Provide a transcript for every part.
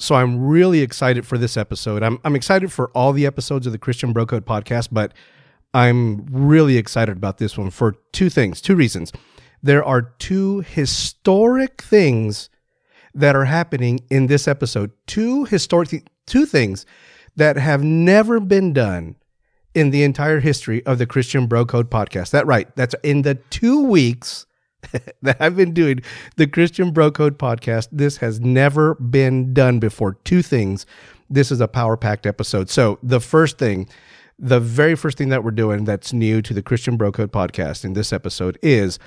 So I'm really excited for this episode. I'm I'm excited for all the episodes of the Christian Bro Code podcast, but I'm really excited about this one for two things, two reasons. There are two historic things that are happening in this episode. Two historic th- two things that have never been done in the entire history of the Christian Bro Code podcast. That right. That's in the 2 weeks that I've been doing the Christian Bro Code podcast. This has never been done before. Two things. This is a power packed episode. So, the first thing, the very first thing that we're doing that's new to the Christian Bro Code podcast in this episode is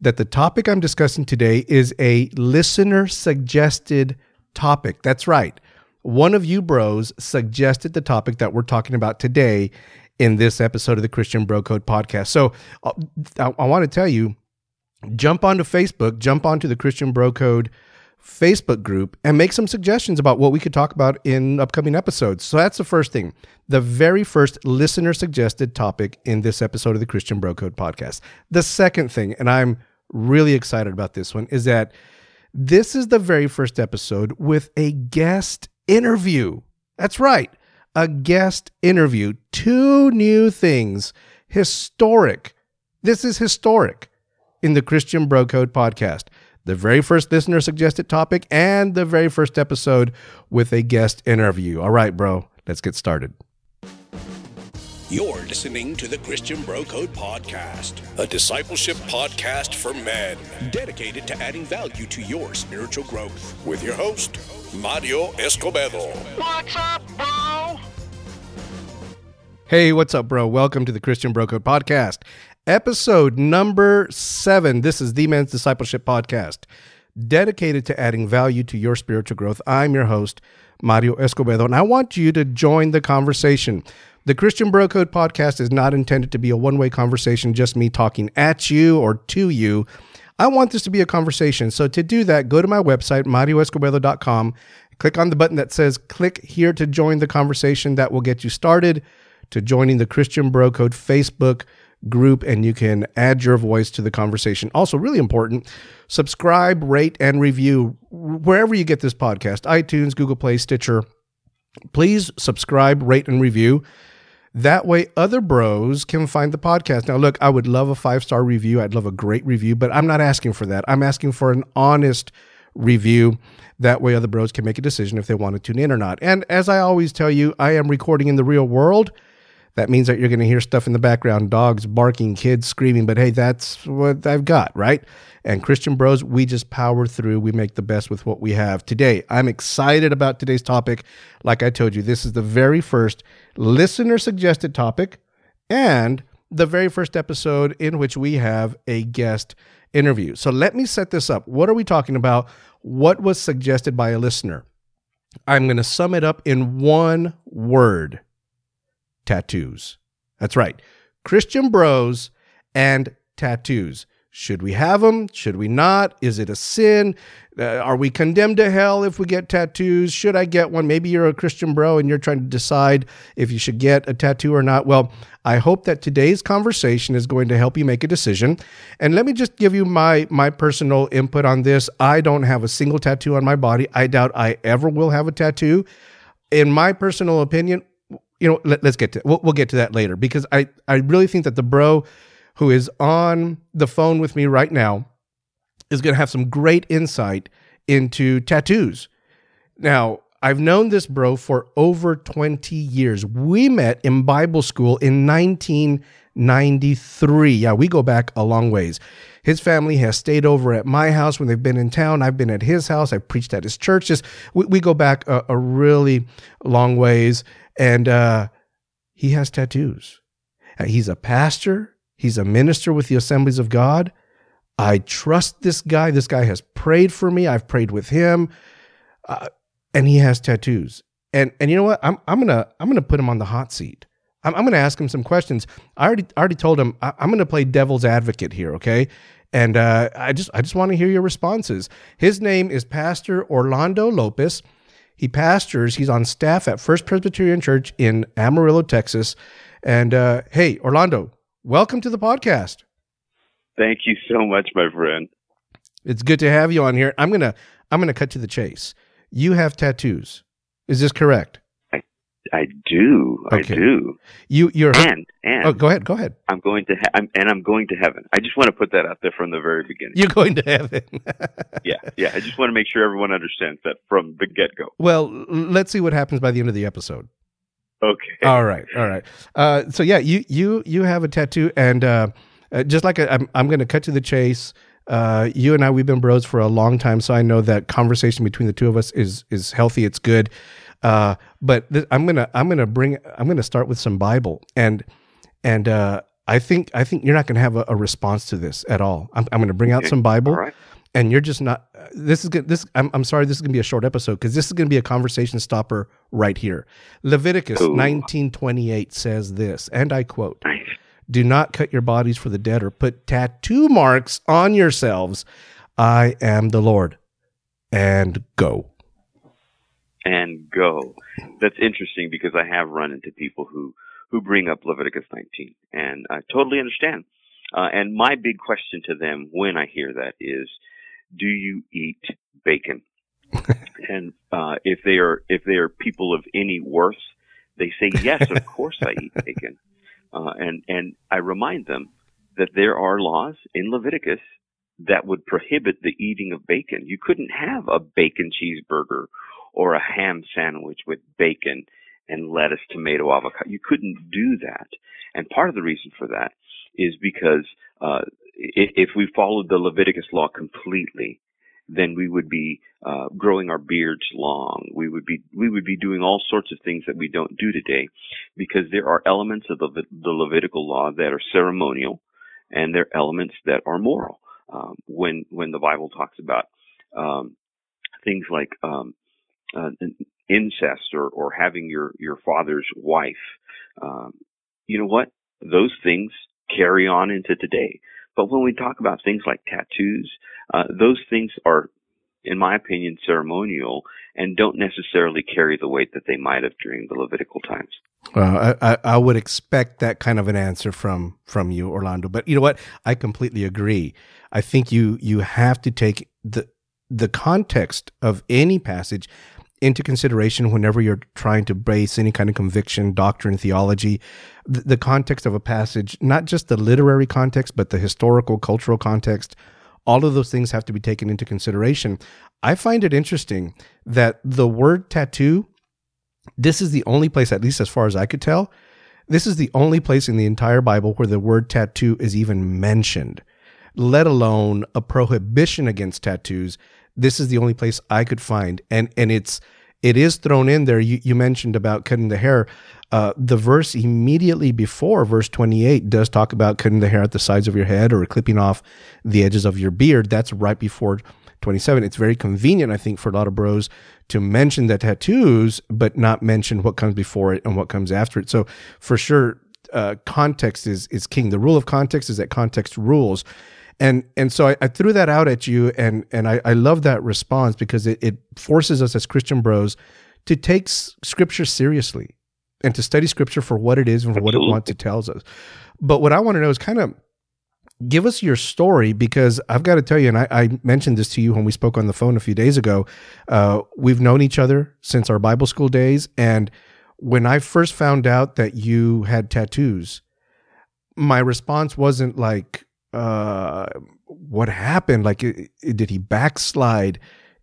that the topic I'm discussing today is a listener suggested topic. That's right. One of you bros suggested the topic that we're talking about today in this episode of the Christian Bro Code podcast. So, uh, I, I want to tell you jump onto Facebook, jump onto the Christian Bro Code Facebook group, and make some suggestions about what we could talk about in upcoming episodes. So that's the first thing. The very first listener suggested topic in this episode of the Christian Bro Code podcast. The second thing, and I'm really excited about this one, is that this is the very first episode with a guest interview. That's right, a guest interview. Two new things. Historic. This is historic in the Christian Bro Code podcast. The very first listener suggested topic and the very first episode with a guest interview. All right, bro, let's get started. You're listening to the Christian Bro Code Podcast, a discipleship podcast for men dedicated to adding value to your spiritual growth. With your host, Mario Escobedo. What's up, bro? Hey, what's up, bro? Welcome to the Christian Bro Code Podcast episode number seven. This is the Men's Discipleship Podcast, dedicated to adding value to your spiritual growth. I'm your host, Mario Escobedo, and I want you to join the conversation. The Christian Bro Code podcast is not intended to be a one way conversation, just me talking at you or to you. I want this to be a conversation. So to do that, go to my website, marioescobedo.com, click on the button that says click here to join the conversation. That will get you started to joining the Christian Bro Code Facebook group and you can add your voice to the conversation. Also, really important, subscribe, rate, and review wherever you get this podcast iTunes, Google Play, Stitcher. Please subscribe, rate, and review. That way, other bros can find the podcast. Now, look, I would love a five star review. I'd love a great review, but I'm not asking for that. I'm asking for an honest review. That way, other bros can make a decision if they want to tune in or not. And as I always tell you, I am recording in the real world. That means that you're going to hear stuff in the background, dogs barking, kids screaming, but hey, that's what I've got, right? And Christian Bros, we just power through. We make the best with what we have today. I'm excited about today's topic. Like I told you, this is the very first listener suggested topic and the very first episode in which we have a guest interview. So let me set this up. What are we talking about? What was suggested by a listener? I'm going to sum it up in one word tattoos. That's right. Christian bros and tattoos. Should we have them? Should we not? Is it a sin? Uh, are we condemned to hell if we get tattoos? Should I get one? Maybe you're a Christian bro and you're trying to decide if you should get a tattoo or not. Well, I hope that today's conversation is going to help you make a decision. And let me just give you my my personal input on this. I don't have a single tattoo on my body. I doubt I ever will have a tattoo. In my personal opinion, you know, let, us get to we'll, we'll get to that later because I I really think that the bro who is on the phone with me right now is going to have some great insight into tattoos. Now, I've known this bro for over 20 years. We met in Bible school in 1993. Yeah, we go back a long ways. His family has stayed over at my house when they've been in town. I've been at his house. I've preached at his churches. We, we go back a, a really long ways and uh, he has tattoos. Uh, he's a pastor. He's a minister with the Assemblies of God. I trust this guy. This guy has prayed for me. I've prayed with him, uh, and he has tattoos. And and you know what? I'm I'm gonna I'm gonna put him on the hot seat. I'm, I'm gonna ask him some questions. I already already told him I, am gonna play devil's advocate here. Okay. And uh, I just I just want to hear your responses. His name is Pastor Orlando Lopez. He pastors, he's on staff at First Presbyterian Church in Amarillo, Texas. And uh, hey, Orlando, welcome to the podcast. Thank you so much, my friend. It's good to have you on here. I'm gonna I'm gonna cut to the chase. you have tattoos. Is this correct? I do. Okay. I do. You you're And and Oh, go ahead. Go ahead. I'm going to ha- I'm, and I'm going to heaven. I just want to put that out there from the very beginning. You're going to heaven. Yeah, yeah. I just want to make sure everyone understands that from the get go. well, let's see what happens by the end of the episode. Okay. All right, all right. Uh, so yeah, you you you have a tattoo, and uh, uh, just like i I'm, I'm going to cut to the chase. Uh, you and I, we've been bros for a long time, so I know that conversation between the two of us is is healthy. It's good. Uh, but th- I'm gonna I'm gonna bring I'm gonna start with some Bible, and and uh, I think I think you're not gonna have a, a response to this at all. I'm, I'm gonna bring out Okay. some Bible right. and you're just not this is good this I'm, I'm sorry this is going to be a short episode because this is going to be a conversation stopper right here leviticus Ooh. 1928 says this and i quote Nice. do not cut your bodies for the dead or put tattoo marks on yourselves i am the lord and go And go. That's interesting because I have run into people who who bring up Leviticus 19, and I totally understand. Uh, and my big question to them when I hear that is, do you eat bacon? and uh, if they are if they are people of any worth, they say yes, of course I eat bacon. Uh, and and I remind them that there are laws in Leviticus that would prohibit the eating of bacon. You couldn't have a bacon cheeseburger or a ham sandwich with bacon and lettuce, tomato, avocado. You couldn't do that. And part of the reason for that is because uh, if, we followed the Leviticus law completely, then we would be uh, growing our beards long. We would be we would be doing all sorts of things that we don't do today, because there are elements of the, the Levitical law that are ceremonial, and there are elements that are moral. Um, when when the Bible talks about um, things like um, uh, incest or, or having your your father's wife, um, you know what? Those things carry on into today. But when we talk about things like tattoos, uh, those things are, in my opinion, ceremonial and don't necessarily carry the weight that they might have during the Levitical times. Well, I, I, would expect that kind of an answer from from you, Orlando. But you know what? I completely agree. I think you you have to take the the context of any passage into consideration whenever you're trying to base any kind of conviction, doctrine, theology. The, the context of a passage, not just the literary context, but the historical, cultural context. All of those things have to be taken into consideration. I find it interesting that the word tattoo this is the only place, at least as far as I could tell, this is the only place in the entire Bible where the word tattoo is even mentioned, let alone a prohibition against tattoos. This is the only place I could find, and and it's it is thrown in there. You you mentioned about cutting the hair. Uh, the verse immediately before verse 28 does talk about cutting the hair at the sides of your head or clipping off the edges of your beard. That's right before 27. It's very convenient, I think, for a lot of bros to mention the tattoos, but not mention what comes before it and what comes after it. So for sure, uh, context is is king. The rule of context is that context rules. And and so I, I threw that out at you, and and I, I love that response because it, it forces us as Christian bros to take s- scripture seriously and to study scripture for what it is and for what it wants to tells us. But what I want to know is kind of give us your story because I've got to tell you, and I, I mentioned this to you when we spoke on the phone a few days ago. Uh, we've known each other since our Bible school days, and when I first found out that you had tattoos, my response wasn't like, uh, "What happened? Like, did he backslide?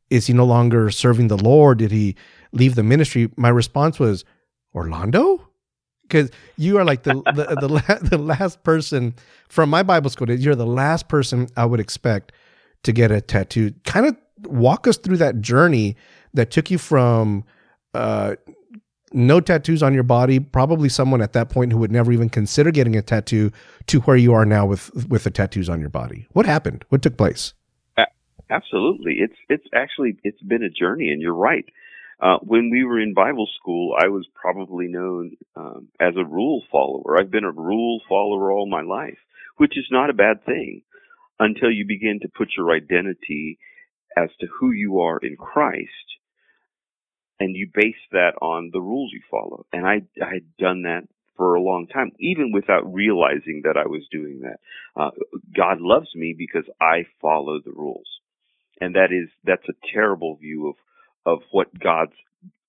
Is he no longer serving the Lord? Did he leave the ministry?" My response was, "Orlando." Because you are like the the the, la- the last person from my Bible school days. You're the last person I would expect to get a tattoo. Kind of walk us through that journey that took you from uh, no tattoos on your body, probably someone at that point who would never even consider getting a tattoo, to where you are now with with the tattoos on your body. What happened? What took place? Absolutely, it's it's actually it's been a journey, and you're right. Uh, when we were in Bible school, I was probably known um, as a rule follower. I've been a rule follower all my life, which is not a bad thing until you begin to put your identity as to who you are in Christ, and you base that on the rules you follow. And I I had done that for a long time, even without realizing that I was doing that. Uh, God loves me because I follow the rules and that is that's a terrible view of of what God's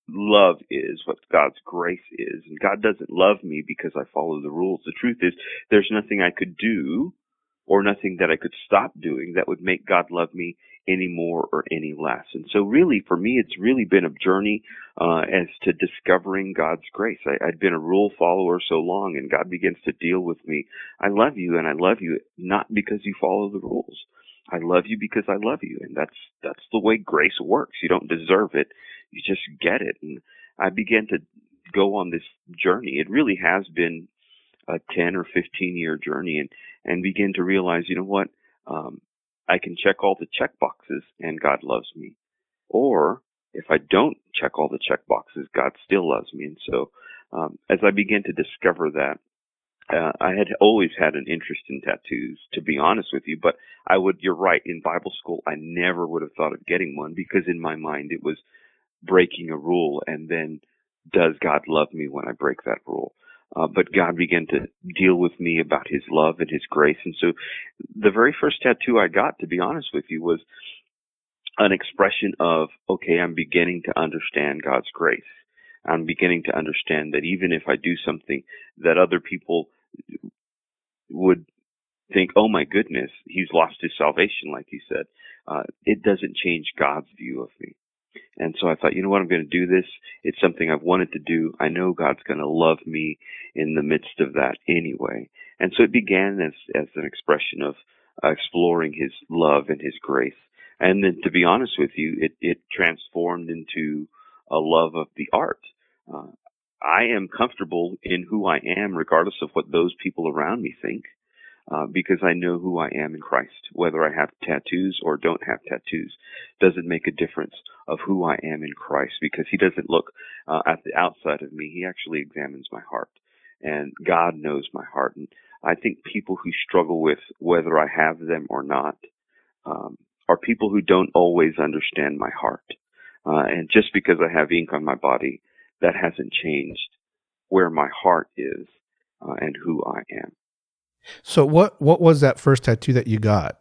love is, what God's grace is. And God doesn't love me because I follow the rules. The truth is, there's nothing I could do or nothing that I could stop doing that would make God love me any more or any less. And so really for me, it's really been a journey, uh, as to discovering God's grace. I, I'd been a rule follower so long and God begins to deal with me. I love you and I love you not because you follow the rules. I love you because I love you. And that's, that's the way grace works. You don't deserve it. You just get it. And I began to go on this journey. It really has been a 10 or 15 year journey and, and begin to realize, you know what? Um, I can check all the check boxes and God loves me. Or if I don't check all the check boxes, God still loves me. And so, um, as I began to discover that, uh, I had always had an interest in tattoos, to be honest with you, but I would, you're right, in Bible school, I never would have thought of getting one because in my mind it was breaking a rule and then does God love me when I break that rule? Uh, but God began to deal with me about His love and His grace. And so the very first tattoo I got, to be honest with you, was an expression of, okay, I'm beginning to understand God's grace. I'm beginning to understand that even if I do something that other people would think, oh my goodness, he's lost his salvation, like you said, uh, it doesn't change God's view of me. And so I thought, you know what, I'm going to do this. It's something I've wanted to do. I know God's going to love me in the midst of that anyway. And so it began as, as an expression of uh, exploring His love and His grace. And then to be honest with you, it, it transformed into a love of the art. Uh, I am comfortable in who I am regardless of what those people around me think. Uh, because I know who I am in Christ. Whether I have tattoos or don't have tattoos doesn't make a difference of who I am in Christ because He doesn't look uh, at the outside of me. He actually examines my heart. And God knows my heart. And I think people who struggle with whether I have them or not um, are people who don't always understand my heart. Uh, and just because I have ink on my body, that hasn't changed where my heart is uh, and who I am. So what what was that first tattoo that you got?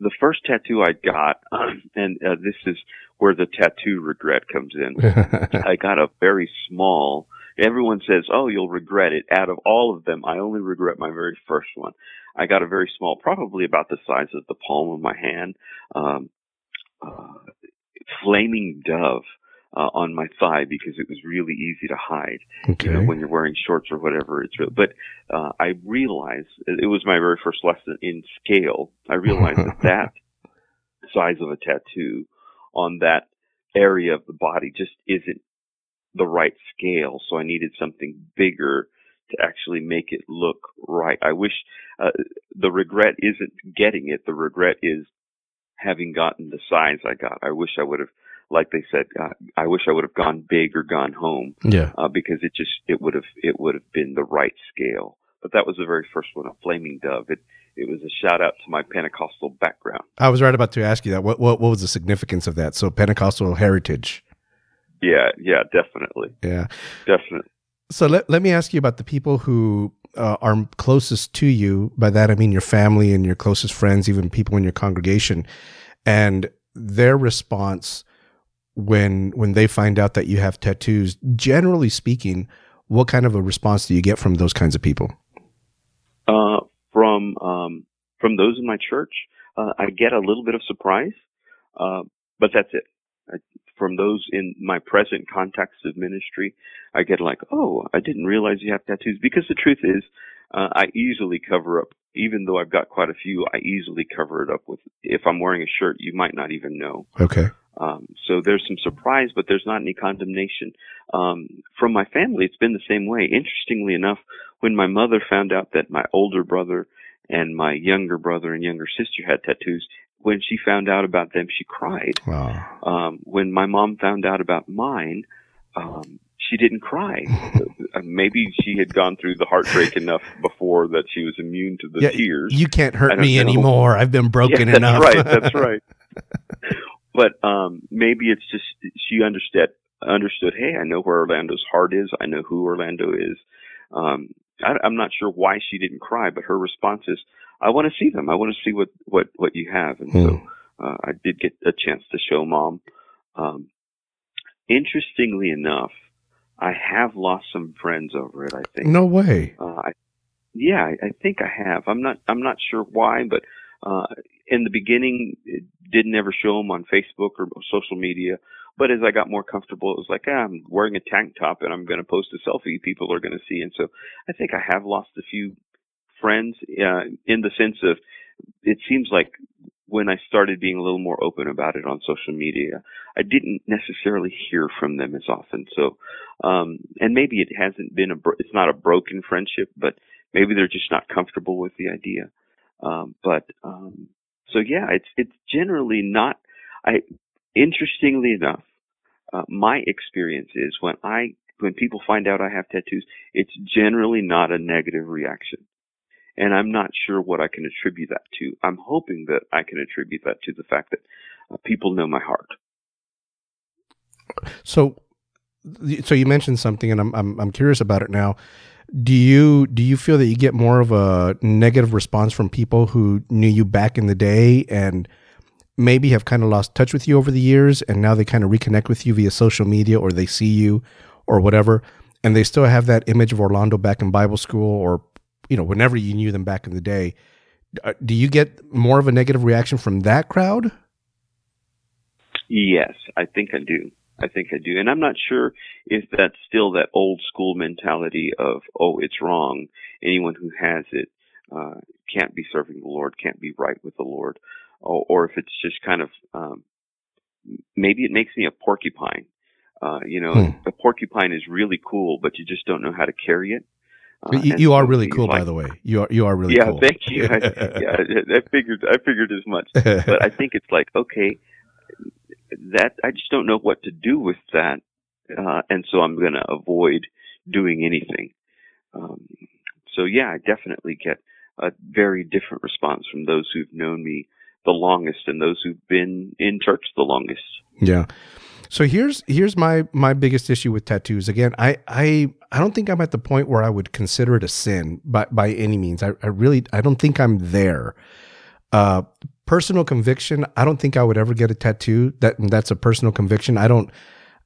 The first tattoo I got, and uh, this is where the tattoo regret comes in. I got a very small. Everyone says, "Oh, you'll regret it." Out of all of them, I only regret my very first one. I got a very small, probably about the size of the palm of my hand, um, uh, flaming dove uh, on my thigh because it was really easy to hide. Okay. You know, when you're wearing shorts or whatever. It's real. But uh, I realized it was my very first lesson in scale. I realized that that size of a tattoo on that area of the body just isn't the right scale. So I needed something bigger to actually make it look right. I wish uh, the regret isn't getting it. The regret is having gotten the size I got. I wish I would have like they said, uh, I wish I would have gone big or gone home. Yeah. Uh, because it just it would have it would have been the right scale. But that was the very first one, a flaming dove. It it was a shout out to my Pentecostal background. I was right about to ask you that. What what what was the significance of that? So Pentecostal heritage. Yeah, yeah, definitely. Yeah, definitely. So let let me ask you about the people who uh, are closest to you. By that I mean your family and your closest friends, even people in your congregation, and their response when when they find out that you have tattoos generally speaking what kind of a response do you get from those kinds of people? Uh, from um, from those in my church uh, i get a little bit of surprise uh, but that's it. I, from those in my present context of ministry i get like oh i didn't realize you have tattoos. Because the truth is uh, i easily cover up. Even though i've got quite a few i easily cover it up with if i'm wearing a shirt you might not even know. Okay um, so there's some surprise, but there's not any condemnation. Um, from my family, it's been the same way. Interestingly enough, when my mother found out that my older brother and my younger brother and younger sister had tattoos, when she found out about them, she cried. Wow. Um, when my mom found out about mine, um, she didn't cry. Uh, maybe she had gone through the heartbreak enough before that she was immune to the yeah, tears. You can't hurt me know. anymore. I've been broken yeah, that's enough. right. That's right. but um, maybe it's just she understood understood. Hey, I know where Orlando's heart is. I know who Orlando is. Um, I, I'm not sure why she didn't cry, but her response is, "I want to see them. I want to see what what what you have." And so Hmm. uh, I did get a chance to show mom Um, interestingly enough, I have lost some friends over it. I think. No way. Uh, I, yeah, I, I think I have. I'm not. I'm not sure why, but uh, in the beginning, it didn't ever show them on Facebook or social media. But as I got more comfortable, it was like, ah, I'm wearing a tank top and I'm going to post a selfie people are going to see. And so I think I have lost a few friends uh, in the sense of it seems like when I started being a little more open about it on social media, I didn't necessarily hear from them as often. So, um, and maybe it hasn't been a, it's not a broken friendship, but maybe they're just not comfortable with the idea. Um, but, um, so yeah, it's, it's generally not, I, interestingly enough, uh, my experience is when I, when people find out I have tattoos, it's generally not a negative reaction and I'm not sure what I can attribute that to. I'm hoping that I can attribute that to the fact that uh, people know my heart. So, so you mentioned something, and I'm I'm I'm curious about it now. Do you do you feel that you get more of a negative response from people who knew you back in the day and maybe have kind of lost touch with you over the years, and now they kind of reconnect with you via social media, or they see you, or whatever, and they still have that image of Orlando back in Bible school or you know, whenever you knew them back in the day. Uh, do you get more of a negative reaction from that crowd? Yes, I think I do. I think I do. And I'm not sure if that's still that old school mentality of, oh, it's wrong. Anyone who has it uh, can't be serving the Lord, can't be right with the Lord. Or, or if it's just kind of, um, maybe it makes me a porcupine. Uh, you know, hmm. a porcupine is really cool, but you just don't know how to carry it. Uh, you, you are really cool, like, by the way. You are you are really yeah, cool. thank you. I, yeah, I figured I figured as much. But I think it's like okay, that I just don't know what to do with that, uh, and so I'm going to avoid doing anything. Um, so yeah, I definitely get a very different response from those who've known me the longest and those who've been in church the longest. Yeah. So here's here's my my biggest issue with tattoos. Again, I I I don't think I'm at the point where I would consider it a sin by by any means. I, I really I don't think I'm there. Uh, personal conviction. I don't think I would ever get a tattoo. That that's a personal conviction. I don't.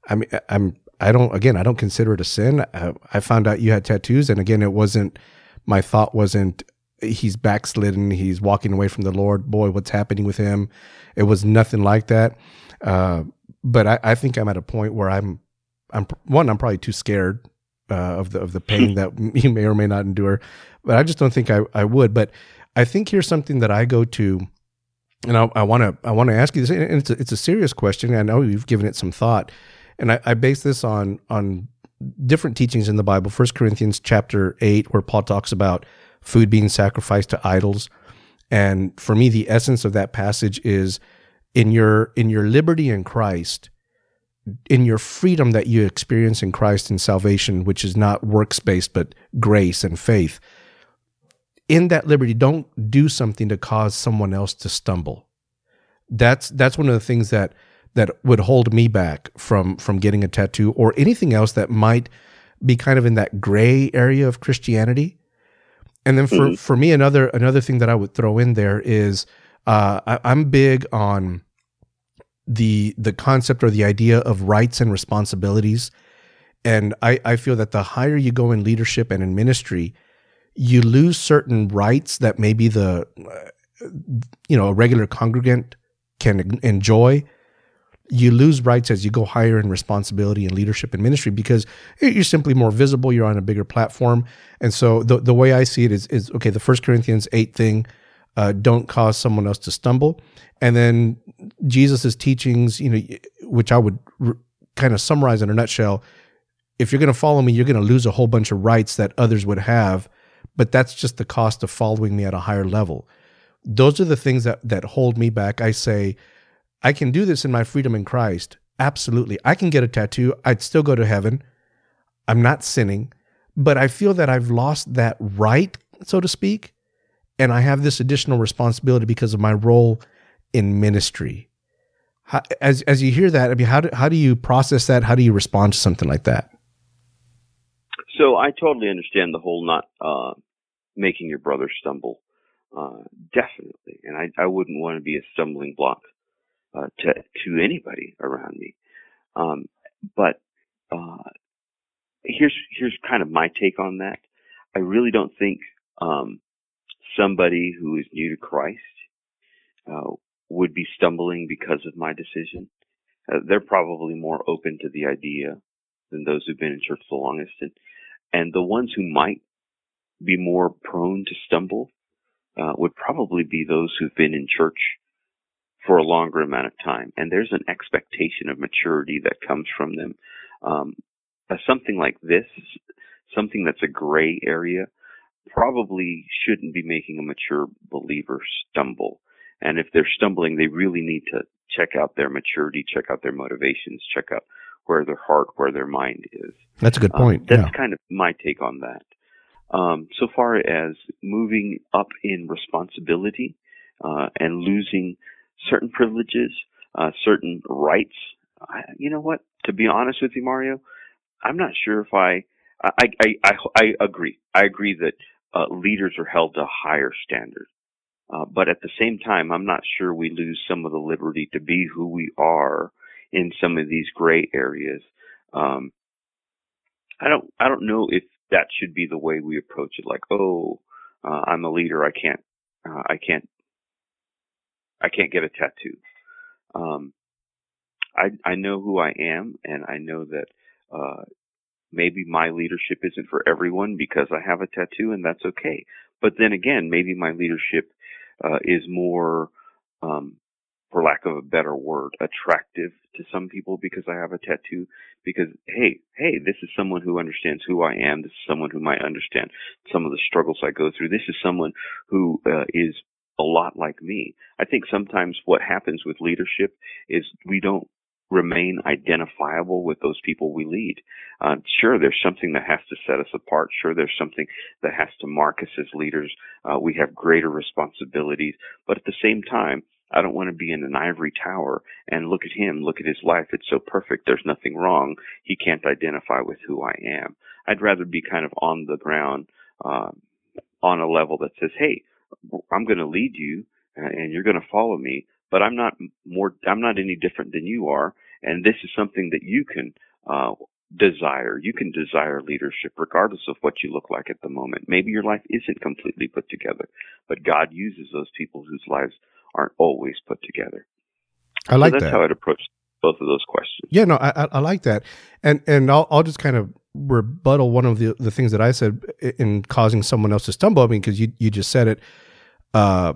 I mean, I'm. I don't. Again, I don't consider it a sin. I, I found out you had tattoos, and again, it wasn't. My thought wasn't he's backslidden. He's walking away from the Lord. Boy, what's happening with him? It was nothing like that. Uh, but I, I, think I'm at a point where I'm, I'm one, I'm probably too scared uh, of the of the pain that you may or may not endure. But I just don't think I, I would. But I think here's something that I go to, and I want to I want to ask you this. And it's a, it's a serious question. I know you've given it some thought, and I, I base this on on different teachings in the Bible. First Corinthians chapter eight, where Paul talks about food being sacrificed to idols, and for me, the essence of that passage is in your in your liberty in Christ, in your freedom that you experience in Christ in salvation, which is not works based but grace and faith. In that liberty, don't do something to cause someone else to stumble. That's that's one of the things that that would hold me back from from getting a tattoo or anything else that might be kind of in that gray area of Christianity. And then for, mm-hmm. for me, another another thing that I would throw in there is uh, I, I'm big on the the concept or the idea of rights and responsibilities. And I, I feel that the higher you go in leadership and in ministry, you lose certain rights that maybe the uh, you know a regular congregant can enjoy. You lose rights as you go higher in responsibility and leadership and ministry because you're simply more visible. You're on a bigger platform, and so the the way I see it is is okay. The First Corinthians eight thing uh, don't cause someone else to stumble. And then Jesus's teachings, you know, which I would kind of summarize in a nutshell. If you're going to follow me, you're going to lose a whole bunch of rights that others would have, but that's just the cost of following me at a higher level. Those are the things that that hold me back. I say, I can do this in my freedom in Christ. Absolutely. I can get a tattoo. I'd still go to heaven. I'm not sinning, but I feel that I've lost that right, so to speak, and I have this additional responsibility because of my role in ministry. How, as as you hear that, I mean, how do how do you process that? How do you respond to something like that? So I totally understand the whole not uh, making your brother stumble, uh, definitely, and I I wouldn't want to be a stumbling block uh, to to anybody around me. Um, but uh, here's here's kind of my take on that. I really don't think um, somebody who is new to Christ uh, would be stumbling because of my decision. Uh, they're probably more open to the idea than those who've been in church the longest, and and the ones who might be more prone to stumble uh, would probably be those who've been in church for a longer amount of time, and there's an expectation of maturity that comes from them. Um, something like this, something that's a gray area, probably shouldn't be making a mature believer stumble. And if they're stumbling, they really need to check out their maturity, check out their motivations, check out where their heart, where their mind is. That's a good point. Um, that's yeah. kind of my take on that. Um, so far as moving up in responsibility uh, and losing certain privileges, uh, certain rights, I, you know what? To be honest with you, Mario, I'm not sure if I I I I, I agree. I agree that uh, leaders are held to higher standard. Uh, but at the same time, I'm not sure we lose some of the liberty to be who we are in some of these gray areas. Um, I don't, I don't know if that should be the way we approach it. Like, oh, uh, I'm a leader. I can't, uh, I can't, I can't get a tattoo. Um, I, I know who I am and I know that, uh, maybe my leadership isn't for everyone because I have a tattoo and that's okay. But then again, maybe my leadership uh, is more, um, for lack of a better word, attractive to some people because I have a tattoo. Because hey, hey, this is someone who understands who I am. This is someone who might understand some of the struggles I go through. This is someone who uh, is a lot like me. I think sometimes what happens with leadership is we don't remain identifiable with those people we lead. Uh, sure, there's something that has to set us apart. Sure, there's something that has to mark us as leaders. Uh, we have greater responsibilities, but at the same time, I don't want to be in an ivory tower and look at him, look at his life. It's so perfect. There's nothing wrong. He can't identify with who I am. I'd rather be kind of on the ground, uh, on a level that says, Hey, I'm going to lead you uh, and you're going to follow me, but I'm not more, I'm not any different than you are. And this is something that you can, uh, desire. You can desire leadership regardless of what you look like at the moment. Maybe your life isn't completely put together, but God uses those people whose lives aren't always put together. I like so that's that. how I'd approach both of those questions. Yeah, no, I, I like that, and and I'll I'll just kind of rebuttal one of the the things that I said in causing someone else to stumble. I mean, because you you just said it. Uh,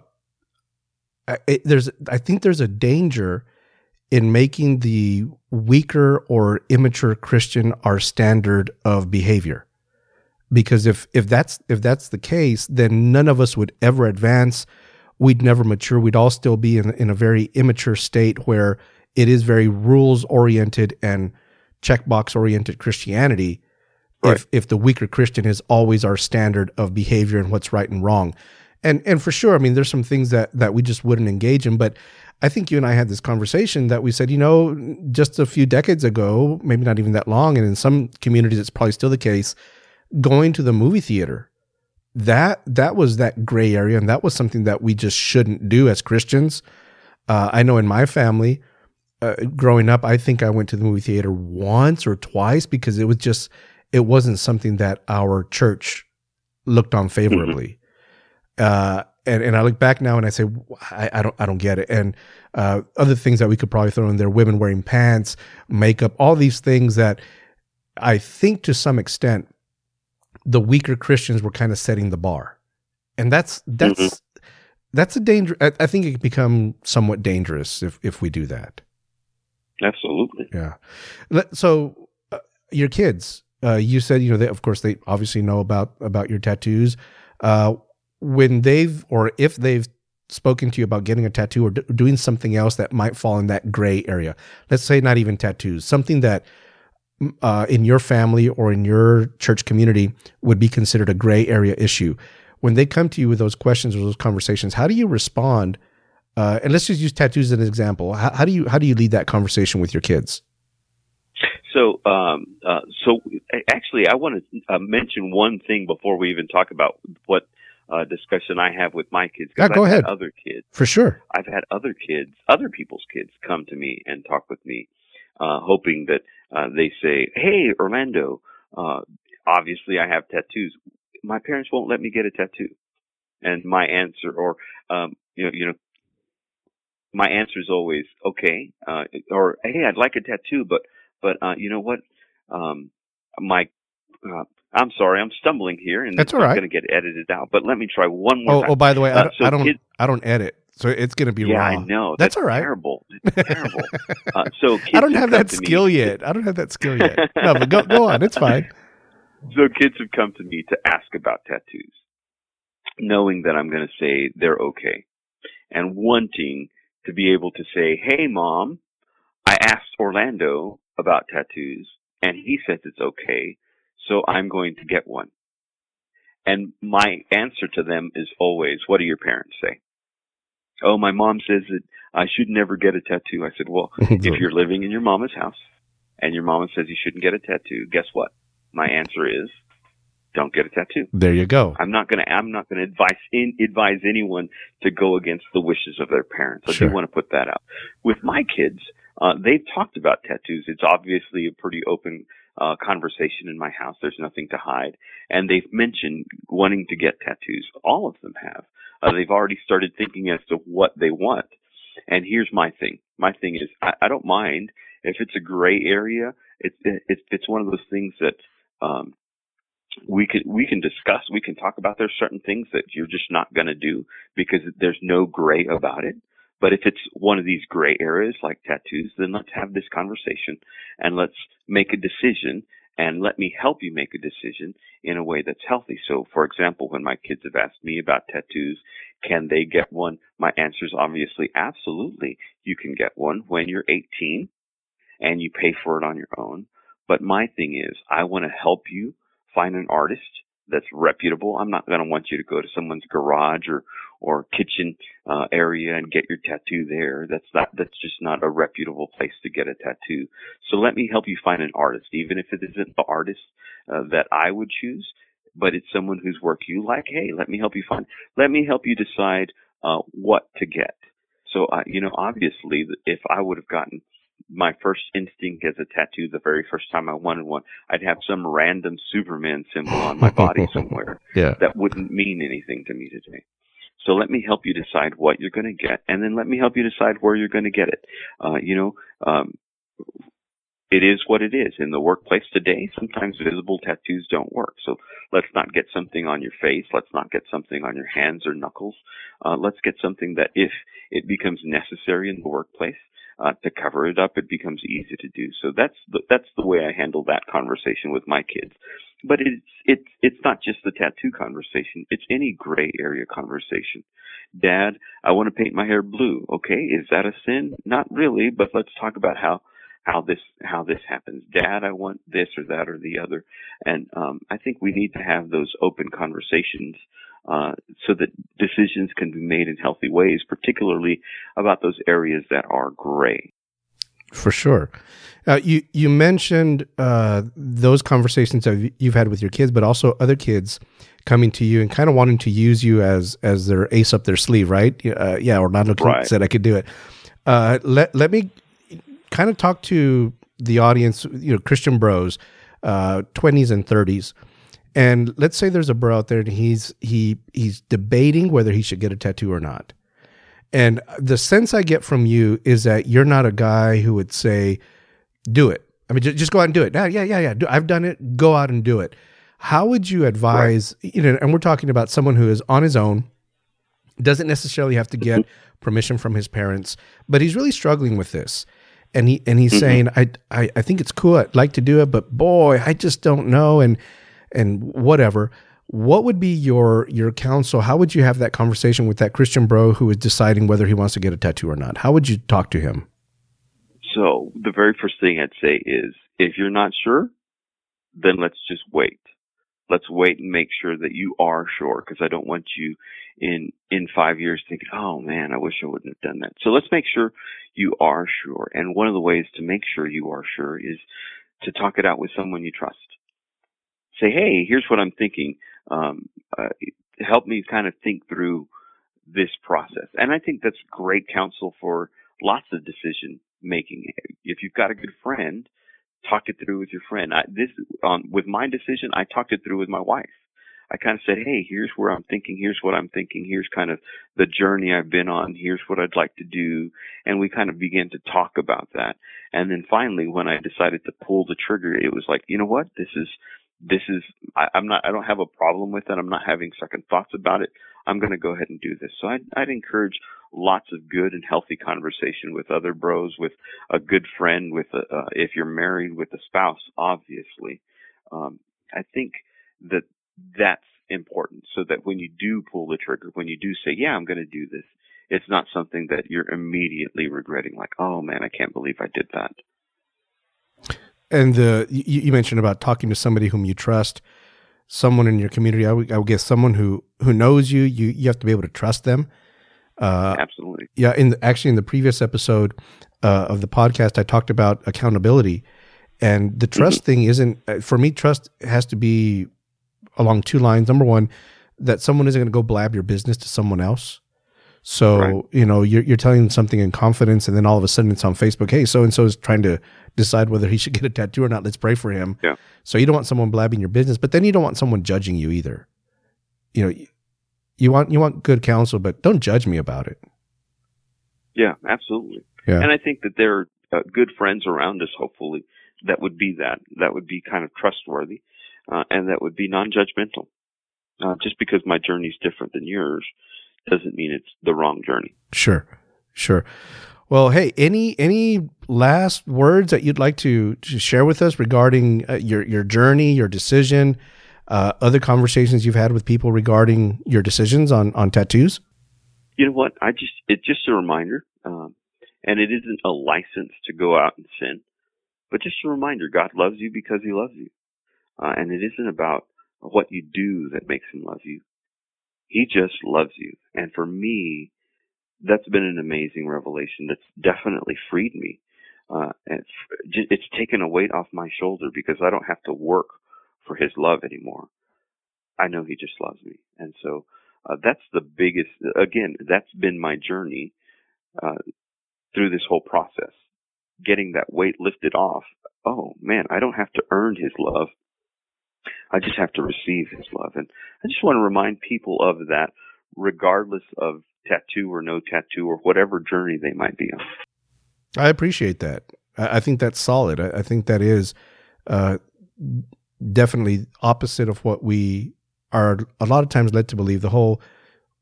it, there's I think there's a danger in making the weaker or immature Christian our standard of behavior. Because if if that's if that's the case, then none of us would ever advance. We'd never mature. We'd all still be in in a very immature state where it is very rules oriented and checkbox oriented Christianity. Right. If if the weaker Christian is always our standard of behavior and what's right and wrong. And and for sure, I mean, there's some things that that we just wouldn't engage in, but I think you and I had this conversation that we said, you know, just a few decades ago, maybe not even that long, and in some communities it's probably still the case, going to the movie theater, that that was that gray area, and that was something that we just shouldn't do as Christians. Uh, I know in my family, uh, growing up, I think I went to the movie theater once or twice because it was just it wasn't something that our church looked on favorably. Uh, and, and I look back now and I say, I, I don't, I don't get it. And, uh, other things that we could probably throw in there, women wearing pants, makeup, all these things that I think to some extent the weaker Christians were kind of setting the bar. And that's, that's, Mhm. that's a danger. I, I think it can become somewhat dangerous if, if we do that. Absolutely. Yeah. So uh, your kids, uh, you said, you know, they, of course, they obviously know about, about your tattoos. Uh, when they've, or if they've spoken to you about getting a tattoo or d- doing something else that might fall in that gray area, let's say not even tattoos, something that uh, in your family or in your church community would be considered a gray area issue. When they come to you with those questions or those conversations, how do you respond? Uh, and let's just use tattoos as an example. How, how do you how do you lead that conversation with your kids? So, um, uh, so actually, I want to uh, mention one thing before we even talk about what uh, discussion I have with my kids. Yeah, go I've ahead. Had other kids. For sure. I've had other kids, other people's kids, come to me and talk with me, uh, hoping that uh, they say, "Hey, Orlando, uh, obviously I have tattoos. My parents won't let me get a tattoo." And my answer, or um, you know, you know, my answer is always, "Okay," uh, or "Hey, I'd like a tattoo, but but uh, you know what, um, my uh, I'm sorry, I'm stumbling here, and That's it's all right. going to get edited out. But let me try one more Oh, time. oh, by the way, I Uh, don't, so I don't, kids- I don't edit, so it's going to be yeah, raw. I know. That's all right. Terrible. It's terrible. uh, so kids I don't have that to me- skill yet. I don't have that skill yet. No, but go, go on. It's fine. So kids have come to me to ask about tattoos, knowing that I'm going to say they're okay, and wanting to be able to say, "Hey, mom, I asked Orlando about tattoos, and he says it's okay, so I'm going to get one." And my answer to them is always, "What do your parents say?" Oh, my mom says that I should never get a tattoo. I said, "Well, if you're living in your mama's house and your mama says you shouldn't get a tattoo, guess what? My answer is don't get a tattoo. there you go. I'm not going to I'm not going to advise in, advise anyone to go against the wishes of their parents. I Sure. do want to put that out. With my kids, uh, they've talked about tattoos. It's obviously a pretty open uh, conversation in my house. There's nothing to hide, and they've mentioned wanting to get tattoos. All of them have. Uh, they've already started thinking as to what they want. And here's my thing. My thing is, I, I don't mind if it's a gray area. It's it's it's one of those things that um, we can we can discuss. We can talk about. There's certain things that you're just not going to do because there's no gray about it. But if it's one of these gray areas like tattoos, then let's have this conversation and let's make a decision and let me help you make a decision in a way that's healthy. So, for example, when my kids have asked me about tattoos, can they get one? My answer is obviously absolutely. You can get one when you're 18 and you pay for it on your own. But my thing is, I want to help you find an artist that's reputable. I'm not going to want you to go to someone's garage or or kitchen uh, area and get your tattoo there. That's not that's just not a reputable place to get a tattoo. So let me help you find an artist, even if it isn't the artist uh, that I would choose, but it's someone whose work you like. Hey, let me help you find. Let me help you decide uh, what to get. So uh, you know, obviously, if I would have gotten my first instinct as a tattoo the very first time I wanted one, I'd have some random Superman symbol on my body somewhere Yeah. that wouldn't mean anything to me today. So let me help you decide what you're going to get, and then let me help you decide where you're going to get it. Uh, you know, um, it is what it is in the workplace today. Sometimes visible tattoos don't work. So let's not get something on your face. Let's not get something on your hands or knuckles. Uh, let's get something that if it becomes necessary in the workplace, uh, to cover it up, it becomes easy to do. So that's the, that's the way I handle that conversation with my kids. But it's it's it's not just the tattoo conversation. It's any gray area conversation. Dad, I want to paint my hair blue. Okay, is that a sin? Not really, but let's talk about how how this how this happens. Dad, I want this or that or the other. And um, I think we need to have those open conversations uh, so that decisions can be made in healthy ways, particularly about those areas that are gray. For sure. Uh, you you mentioned uh, those conversations that you've had with your kids, but also other kids coming to you and kind of wanting to use you as as their ace up their sleeve, right? Uh, yeah, Orlando Right. said I could do it. Uh, let let me kind of talk to the audience, you know, Christian bros, uh, twenties and thirties, and let's say there's a bro out there and he's he he's debating whether he should get a tattoo or not. And the sense I get from you is that you're not a guy who would say, do it. I mean, just, go out and do it. Yeah, yeah, yeah, yeah. I've done it. Go out and do it. How would you advise, you know, and we're talking about someone who is on his own, doesn't necessarily have to mm-hmm. get permission from his parents, but he's really struggling with this. And he and he's mm-hmm. saying, I, I I think it's cool. I'd like to do it, but boy, I just don't know. And and whatever. What would be your your counsel? How would you have that conversation with that Christian bro who is deciding whether he wants to get a tattoo or not? How would you talk to him? So the very first thing I'd say is if you're not sure, then let's just wait. Let's wait and make sure that you are sure because I don't want you in in 5 years thinking, "Oh man, I wish I wouldn't have done that." So let's make sure you are sure. And one of the ways to make sure you are sure is to talk it out with someone you trust. Say, "Hey, here's what I'm thinking. Um, uh, helped me kind of think through this process. And I think that's great counsel for lots of decision making. If you've got a good friend, talk it through with your friend. I, this um, with my decision, I talked it through with my wife. I kind of said, "Hey, here's where I'm thinking. Here's what I'm thinking. Here's kind of the journey I've been on. Here's what I'd like to do." And we kind of began to talk about that. And then finally, when I decided to pull the trigger, it was like, you know what? This is this is I, I'm not I don't have a problem with it. I'm not having second thoughts about it. I'm going to go ahead and do this. So I'd, I'd encourage lots of good and healthy conversation with other bros, with a good friend, with a, uh, if you're married, with a spouse, obviously. Um, I think that that's important so that when you do pull the trigger, when you do say, yeah, I'm going to do this, it's not something that you're immediately regretting, like, oh man, I can't believe I did that. And the you, you mentioned about talking to somebody whom you trust, someone in your community. I would, I would guess someone who who knows you. You you have to be able to trust them. Uh, Absolutely. Yeah. In the, actually, in the previous episode uh, of the podcast, I talked about accountability, and the trust mm-hmm. thing isn't uh, for me. Trust has to be along two lines. Number one, that someone isn't going to go blab your business to someone else. So right. you know you're you're telling them something in confidence, and then all of a sudden it's on Facebook. Hey, so and so is trying to decide whether he should get a tattoo or not. Let's pray for him. Yeah. So you don't want someone blabbing your business, but then you don't want someone judging you either. You know, you want you want good counsel, but don't judge me about it. Yeah, absolutely. Yeah. And I think that there are uh, good friends around us, hopefully, that would be that. That would be kind of trustworthy, uh, and that would be non-judgmental. Uh, just because my journey is different than yours doesn't mean it's the wrong journey. Sure, sure. Well, hey, any any last words that you'd like to, to share with us regarding uh, your your journey, your decision, uh, other conversations you've had with people regarding your decisions on on tattoos? You know what? I just it's just a reminder, um, and it isn't a license to go out and sin, but just a reminder: God loves you because He loves you, uh, and it isn't about what you do that makes Him love you. He just loves you. And for me, that's been an amazing revelation that's definitely freed me. Uh, it's, it's taken a weight off my shoulder because I don't have to work for his love anymore. I know he just loves me. And so, uh, that's the biggest, again, that's been my journey, uh, through this whole process. Getting that weight lifted off. Oh man, I don't have to earn his love. I just have to receive his love. And I just want to remind people of that, regardless of tattoo or no tattoo or whatever journey they might be on. I appreciate that. I think that's solid. I think that is uh, definitely opposite of what we are a lot of times led to believe. The whole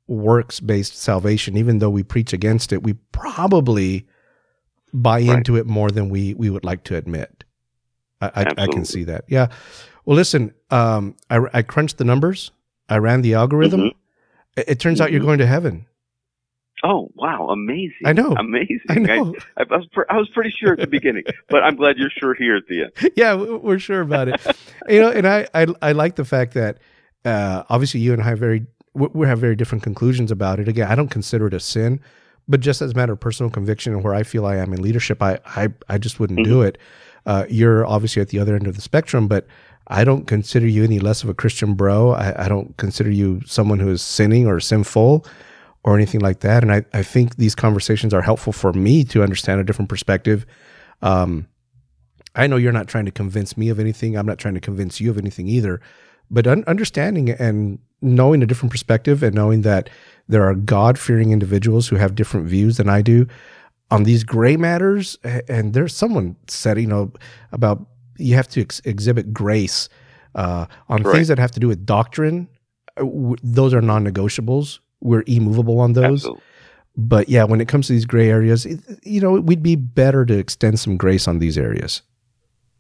works based salvation, even though we preach against it, we probably buy right. into it more than we, we would like to admit. I, I, I can see that. Yeah. Well, listen, um, I, I crunched the numbers. I ran the algorithm. Mm-hmm. It, it, turns mm-hmm. out you're mm-hmm. going to heaven. Oh wow, amazing! I know, amazing. I know. I, I was I was pretty sure at the beginning, but I'm glad you're sure here at the end. Yeah, we're sure about it. you know, and I, I I like the fact that uh, obviously you and I have very we have very different conclusions about it. Again, I don't consider it a sin, but just as a matter of personal conviction and where I feel I am in leadership, I I, I just wouldn't mm-hmm. do it. Uh, you're obviously at the other end of the spectrum, but I don't consider you any less of a Christian bro. I, I don't consider you someone who is sinning or sinful or anything like that. And I, I think these conversations are helpful for me to understand a different perspective. Um, I know you're not trying to convince me of anything. I'm not trying to convince you of anything either. But un- understanding and knowing a different perspective and knowing that there are God fearing individuals who have different views than I do on these gray matters. And there's someone said, you know, about you have to ex- exhibit grace uh, on right. things that have to do with doctrine. Uh, w- those are non negotiables we're immovable on those. Absolutely. But yeah, when it comes to these gray areas, it, you know, we'd be better to extend some grace on these areas.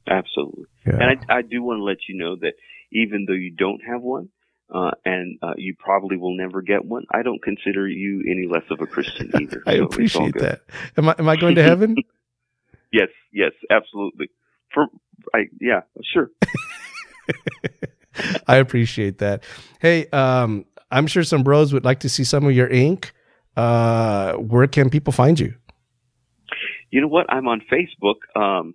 Absolutely. Yeah. And I, I do want to let you know that even though you don't have one, uh, and uh, you probably will never get one. I don't consider you any less of a Christian either. I so appreciate that. Am I am I going to heaven? yes, yes, absolutely. For I yeah, sure. I appreciate that. Hey, um, I'm sure some bros would like to see some of your ink. Uh, where can people find you? You know what? I'm on Facebook. Um,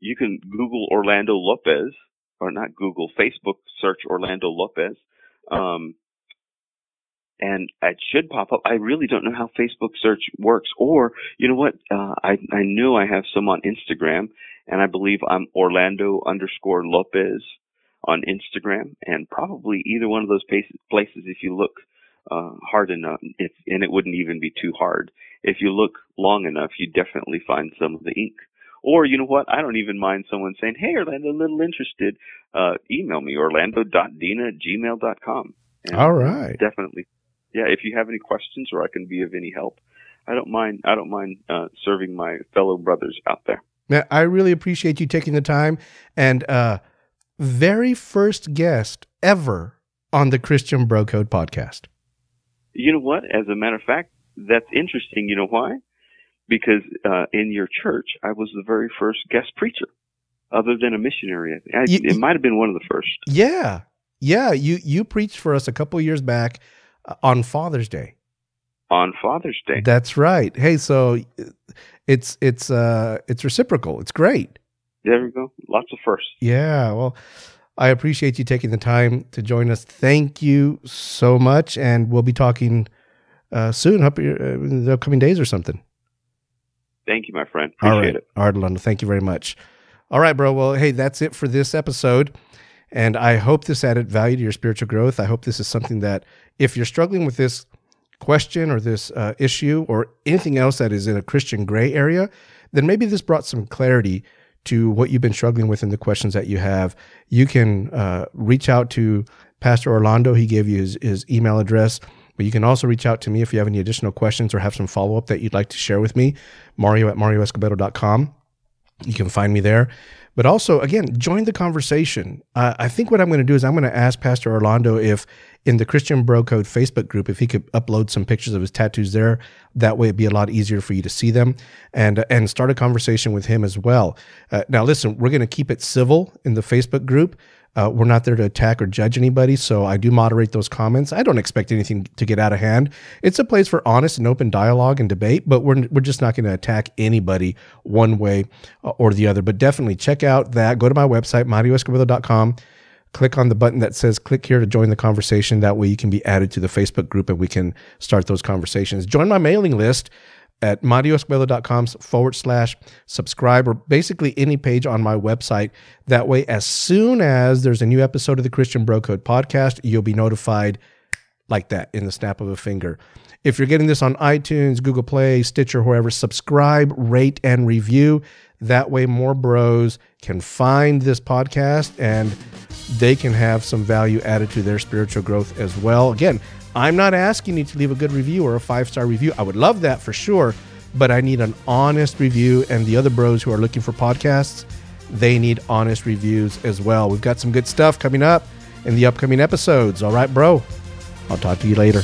you can Google Orlando Lopez, or not Google, Facebook search Orlando Lopez. Um, and it should pop up. I really don't know how Facebook search works. Or, you know what? Uh, I, I knew I have some on Instagram and I believe I'm Orlando underscore Lopez on Instagram and probably either one of those places, if you look, uh, hard enough, if, and it wouldn't even be too hard. If you look long enough, you definitely find some of the ink. Or, you know what? I don't even mind someone saying, Hey, Orlando, a little interested. Uh, email me, orlando.dina at gmail.com. And All right. Definitely yeah, if you have any questions or I can be of any help, I don't mind. I don't mind uh, serving my fellow brothers out there. Now, I really appreciate you taking the time and uh, very first guest ever on the Christian Bro Code podcast. You know what? As a matter of fact, that's interesting. You know why? Because uh, in your church, I was the very first guest preacher, other than a missionary. I, you, it might have been one of the first. Yeah, yeah. You you preached for us a couple years back on Father's Day. On Father's Day. That's right. Hey, so it's it's uh it's reciprocal. It's great. There we go. Lots of firsts. Yeah. Well, I appreciate you taking the time to join us. Thank you so much, and we'll be talking uh, soon, up uh, in the upcoming days or something. Thank you, my friend. Appreciate All right. it. All right, London. Thank you very much. All right, bro. Well, hey, that's it for this episode. And I hope this added value to your spiritual growth. I hope this is something that, if you're struggling with this question or this uh, issue or anything else that is in a Christian gray area, then maybe this brought some clarity to what you've been struggling with and the questions that you have. You can uh, reach out to Pastor Orlando. He gave you his, his email address. But you can also reach out to me if you have any additional questions or have some follow up that you'd like to share with me. Mario at marioescobedo.com. You can find me there. But also, again, join the conversation. Uh, I think what I'm going to do is I'm going to ask Pastor Orlando if in the Christian Bro Code Facebook group, if he could upload some pictures of his tattoos there, that way it'd be a lot easier for you to see them and and start a conversation with him as well. Uh, now, listen, we're going to keep it civil in the Facebook group. Uh, we're not there to attack or judge anybody, so I do moderate those comments. I don't expect anything to get out of hand. It's a place for honest and open dialogue and debate, but we're we're just not going to attack anybody one way uh, or the other. But definitely check out that. Go to my website, marioescobedo.com. Click on the button that says click here to join the conversation. That way you can be added to the Facebook group and we can start those conversations. Join my mailing list at marioescobedo.com forward slash subscribe or basically any page on my website. That way, as soon as there's a new episode of the Christian Bro Code podcast, you'll be notified like that in the snap of a finger. If you're getting this on iTunes, Google Play, Stitcher, wherever, subscribe, rate, and review. That way, more bros can find this podcast and they can have some value added to their spiritual growth as well. Again, I'm not asking you to leave a good review or a five star review. I would love that for sure, but I need an honest review. And the other bros who are looking for podcasts, they need honest reviews as well. We've got some good stuff coming up in the upcoming episodes. All right, bro. I'll talk to you later.